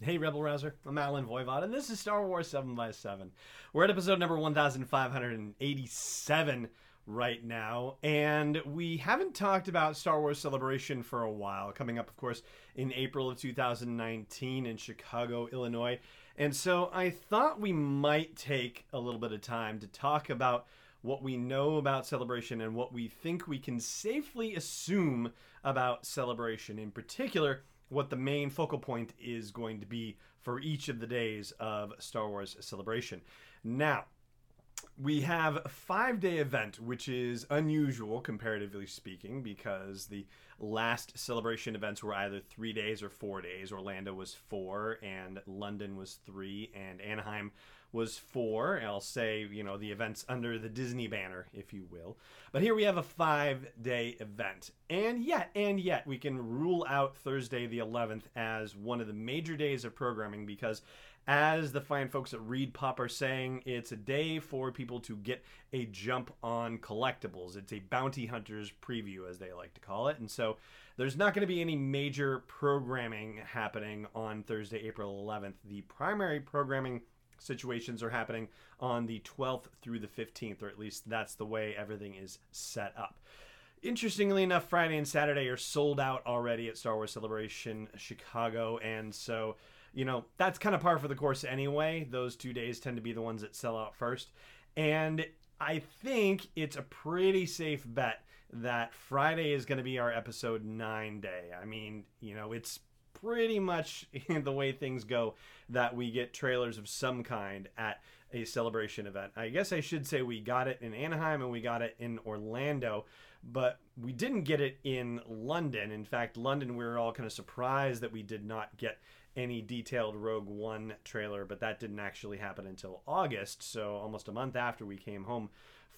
Hey, Rebel Rouser. I'm Allen Voivod, and this is Star Wars 7 by 7 We're at episode number 1587 right now, and we haven't talked about Star Wars Celebration for a while, coming up, of course, in April of 2019 in Chicago, Illinois. And so I thought we might take a little bit of time to talk about what we know about Celebration and what we think we can safely assume about Celebration. In particular, what the main focal point is going to be for each of the days of Star Wars Celebration. Now, we have a five day event, which is unusual comparatively speaking, because the last celebration events were either three days or four days. Orlando was four, and London was three, and Anaheim was four. I'll say, you know, the events under the Disney banner, if you will. But here we have a five day event. And yet, and yet, we can rule out Thursday the 11th as one of the major days of programming because, as the fine folks at ReedPop are saying, it's a day for people to get a jump on collectibles. It's a bounty hunter's preview, as they like to call it. And so, there's not going to be any major programming happening on Thursday, April 11th. The primary programming situations are happening on the 12th through the 15th, or at least that's the way everything is set up. Interestingly enough, Friday and Saturday are sold out already at Star Wars Celebration Chicago, and so you know that's kind of par for the course anyway. Those two days tend to be the ones that sell out first, and I think it's a pretty safe bet that Friday is going to be our episode nine day. I mean, you know, it's pretty much the way things go that we get trailers of some kind at a celebration event. I guess I should say we got it in Anaheim and we got it in Orlando, but we didn't get it in London. In fact, London, we were all kind of surprised that we did not get any detailed Rogue One trailer, but that didn't actually happen until August, so almost a month after we came home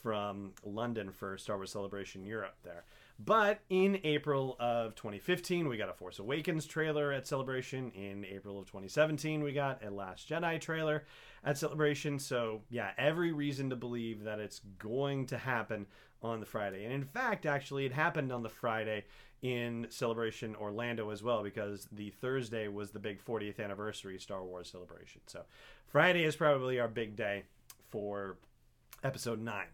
from London for Star Wars Celebration Europe there. But in April of 2015, we got a Force Awakens trailer at Celebration. In April of 2017, we got a Last Jedi trailer at Celebration. So, yeah, every reason to believe that it's going to happen on the Friday. And in fact, actually, it happened on the Friday in Celebration Orlando as well, because the Thursday was the big 40th anniversary Star Wars celebration. So, Friday is probably our big day for episode 9.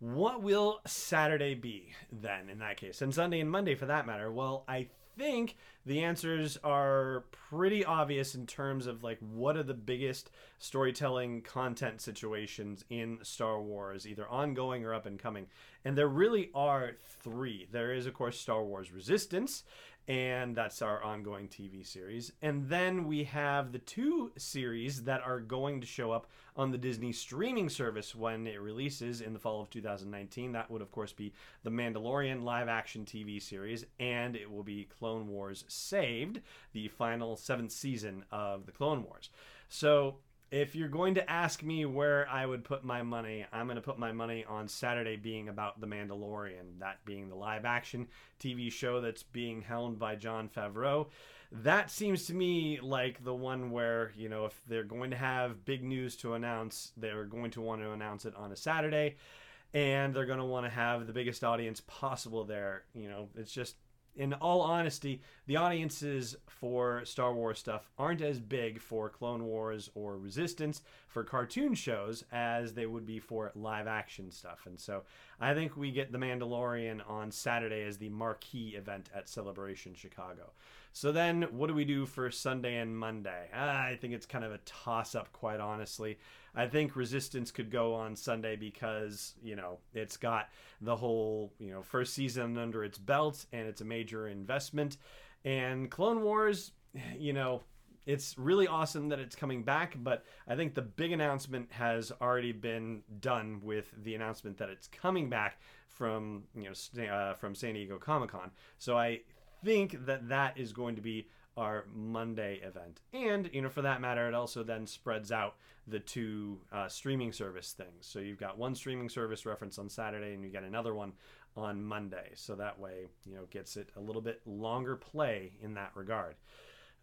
What will Saturday be then in that case? And Sunday and Monday for that matter? Well, I think the answers are pretty obvious in terms of like what are the biggest storytelling content situations in Star Wars, either ongoing or up and coming. And there really are three. There is, of course, Star Wars Resistance, and that's our ongoing TV series. And then we have the two series that are going to show up on the Disney streaming service when it releases in the fall of 2019. That would, of course, be the Mandalorian live action TV series, and it will be Clone Wars Saved, the final seventh season of the Clone Wars. So if you're going to ask me where I would put my money, I'm going to put my money on Saturday being about The Mandalorian, that being the live action TV show that's being helmed by Jon Favreau. That seems to me like the one where, you know, if they're going to have big news to announce, they're going to want to announce it on a Saturday and they're going to want to have the biggest audience possible there. You know, it's just in all honesty, the audiences for Star Wars stuff aren't as big for Clone Wars or Resistance for cartoon shows as they would be for live action stuff. And so I think we get The Mandalorian on Saturday as the marquee event at Celebration Chicago. So then, what do we do for Sunday and Monday? I think it's kind of a toss up, quite honestly. I think Resistance could go on Sunday because, you know, it's got the whole, you know, first season under its belt and it's a major investment. And Clone Wars, you know, it's really awesome that it's coming back, but I think the big announcement has already been done with the announcement that it's coming back from you know uh, from San Diego Comic Con. So I think that that is going to be our Monday event. And, you know, for that matter, it also then spreads out the two uh, streaming service things. So you've got one streaming service reference on Saturday and you get another one on Monday. So that way, you know, gets it a little bit longer play in that regard.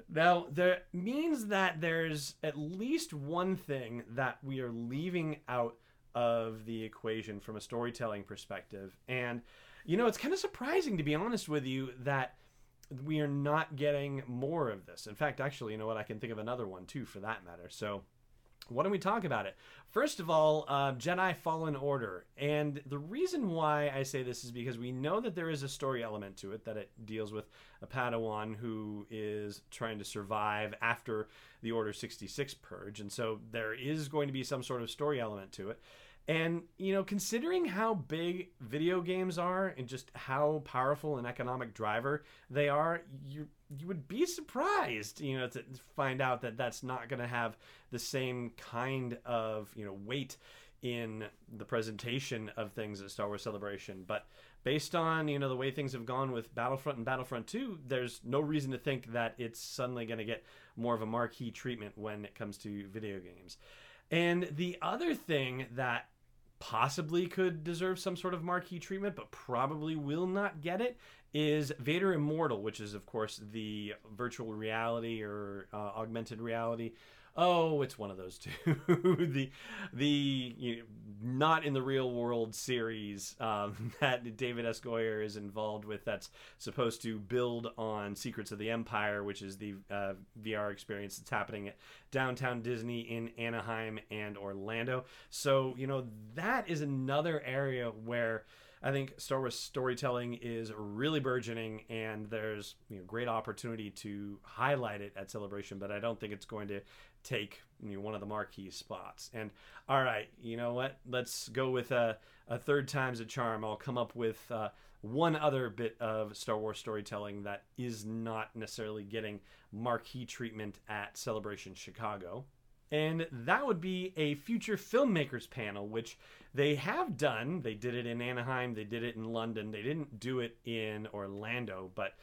Now, that means that there's at least one thing that we are leaving out of the equation from a storytelling perspective. And, you know, it's kind of surprising, to be honest with you, that we are not getting more of this. In fact, actually, you know what? I can think of another one too, for that matter. So, why don't we talk about it? First of all, uh, Jedi Fallen Order. And the reason why I say this is because we know that there is a story element to it, that it deals with a Padawan who is trying to survive after the Order 66 purge. And so there is going to be some sort of story element to it. And, you know, considering how big video games are and just how powerful an economic driver they are, you you would be surprised, you know, to find out that that's not going to have the same kind of, you know, weight in the presentation of things at Star Wars Celebration. But based on, you know, the way things have gone with Battlefront and Battlefront 2, there's no reason to think that it's suddenly going to get more of a marquee treatment when it comes to video games. And the other thing that possibly could deserve some sort of marquee treatment, but probably will not get it, is Vader Immortal, which is, of course, the virtual reality or uh, augmented reality oh, it's one of those two. the the you know, not in the real world series um, that David S. Goyer is involved with. That's supposed to build on Secrets of the Empire, which is the uh, VR experience that's happening at downtown Disney in Anaheim and Orlando. So you know that is another area where. I think Star Wars storytelling is really burgeoning, and there's you know, great opportunity to highlight it at Celebration. But I don't think it's going to take you know, one of the marquee spots. And all right, you know what? Let's go with a, a third time's a charm. I'll come up with uh, one other bit of Star Wars storytelling that is not necessarily getting marquee treatment at Celebration Chicago. And that would be a future filmmakers panel, which they have done. They did it in Anaheim, they did it in London, they didn't do it in Orlando, but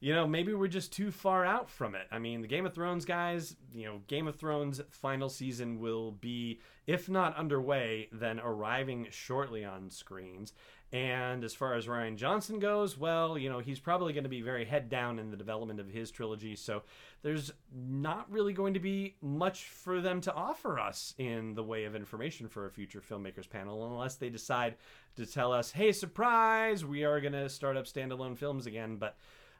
you know, maybe we're just too far out from it. I mean, the Game of Thrones guys, you know, Game of Thrones final season will be, if not underway, then arriving shortly on screens. And as far as Rian Johnson goes, well, you know, he's probably going to be very head down in the development of his trilogy. So there's not really going to be much for them to offer us in the way of information for a future filmmakers panel unless they decide to tell us, hey, surprise, we are going to start up standalone films again. But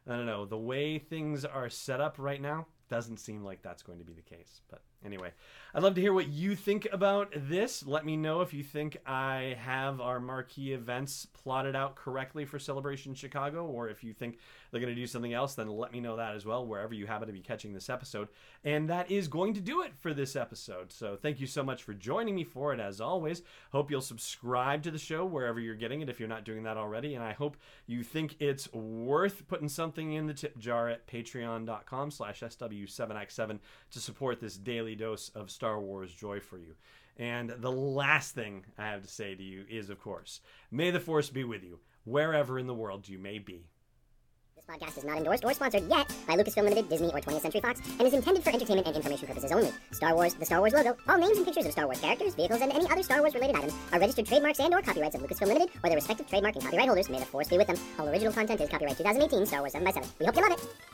I don't know. The way things are set up right now doesn't seem like that's going to be the case. But Anyway, I'd love to hear what you think about this. Let me know if you think I have our marquee events plotted out correctly for Celebration Chicago, or if you think they're going to do something else, then let me know that as well, wherever you happen to be catching this episode. And that is going to do it for this episode. So thank you so much for joining me for it, as always. Hope you'll subscribe to the show wherever you're getting it if you're not doing that already. And I hope you think it's worth putting something in the tip jar at patreon.com slash SW7X7 to support this daily dose of Star Wars joy for you. And the last thing I have to say to you is, of course, may the Force be with you, wherever in the world you may be. This podcast is not endorsed or sponsored yet by Lucasfilm Limited, Disney, or 20th Century Fox, and is intended for entertainment and information purposes only. Star Wars, the Star Wars logo, all names and pictures of Star Wars characters, vehicles, and any other Star Wars-related items are registered trademarks and/or copyrights of Lucasfilm Limited or their respective trademark and copyright holders. May the Force be with them. All original content is copyright 2018 Star Wars 7 x 7 We hope you love it.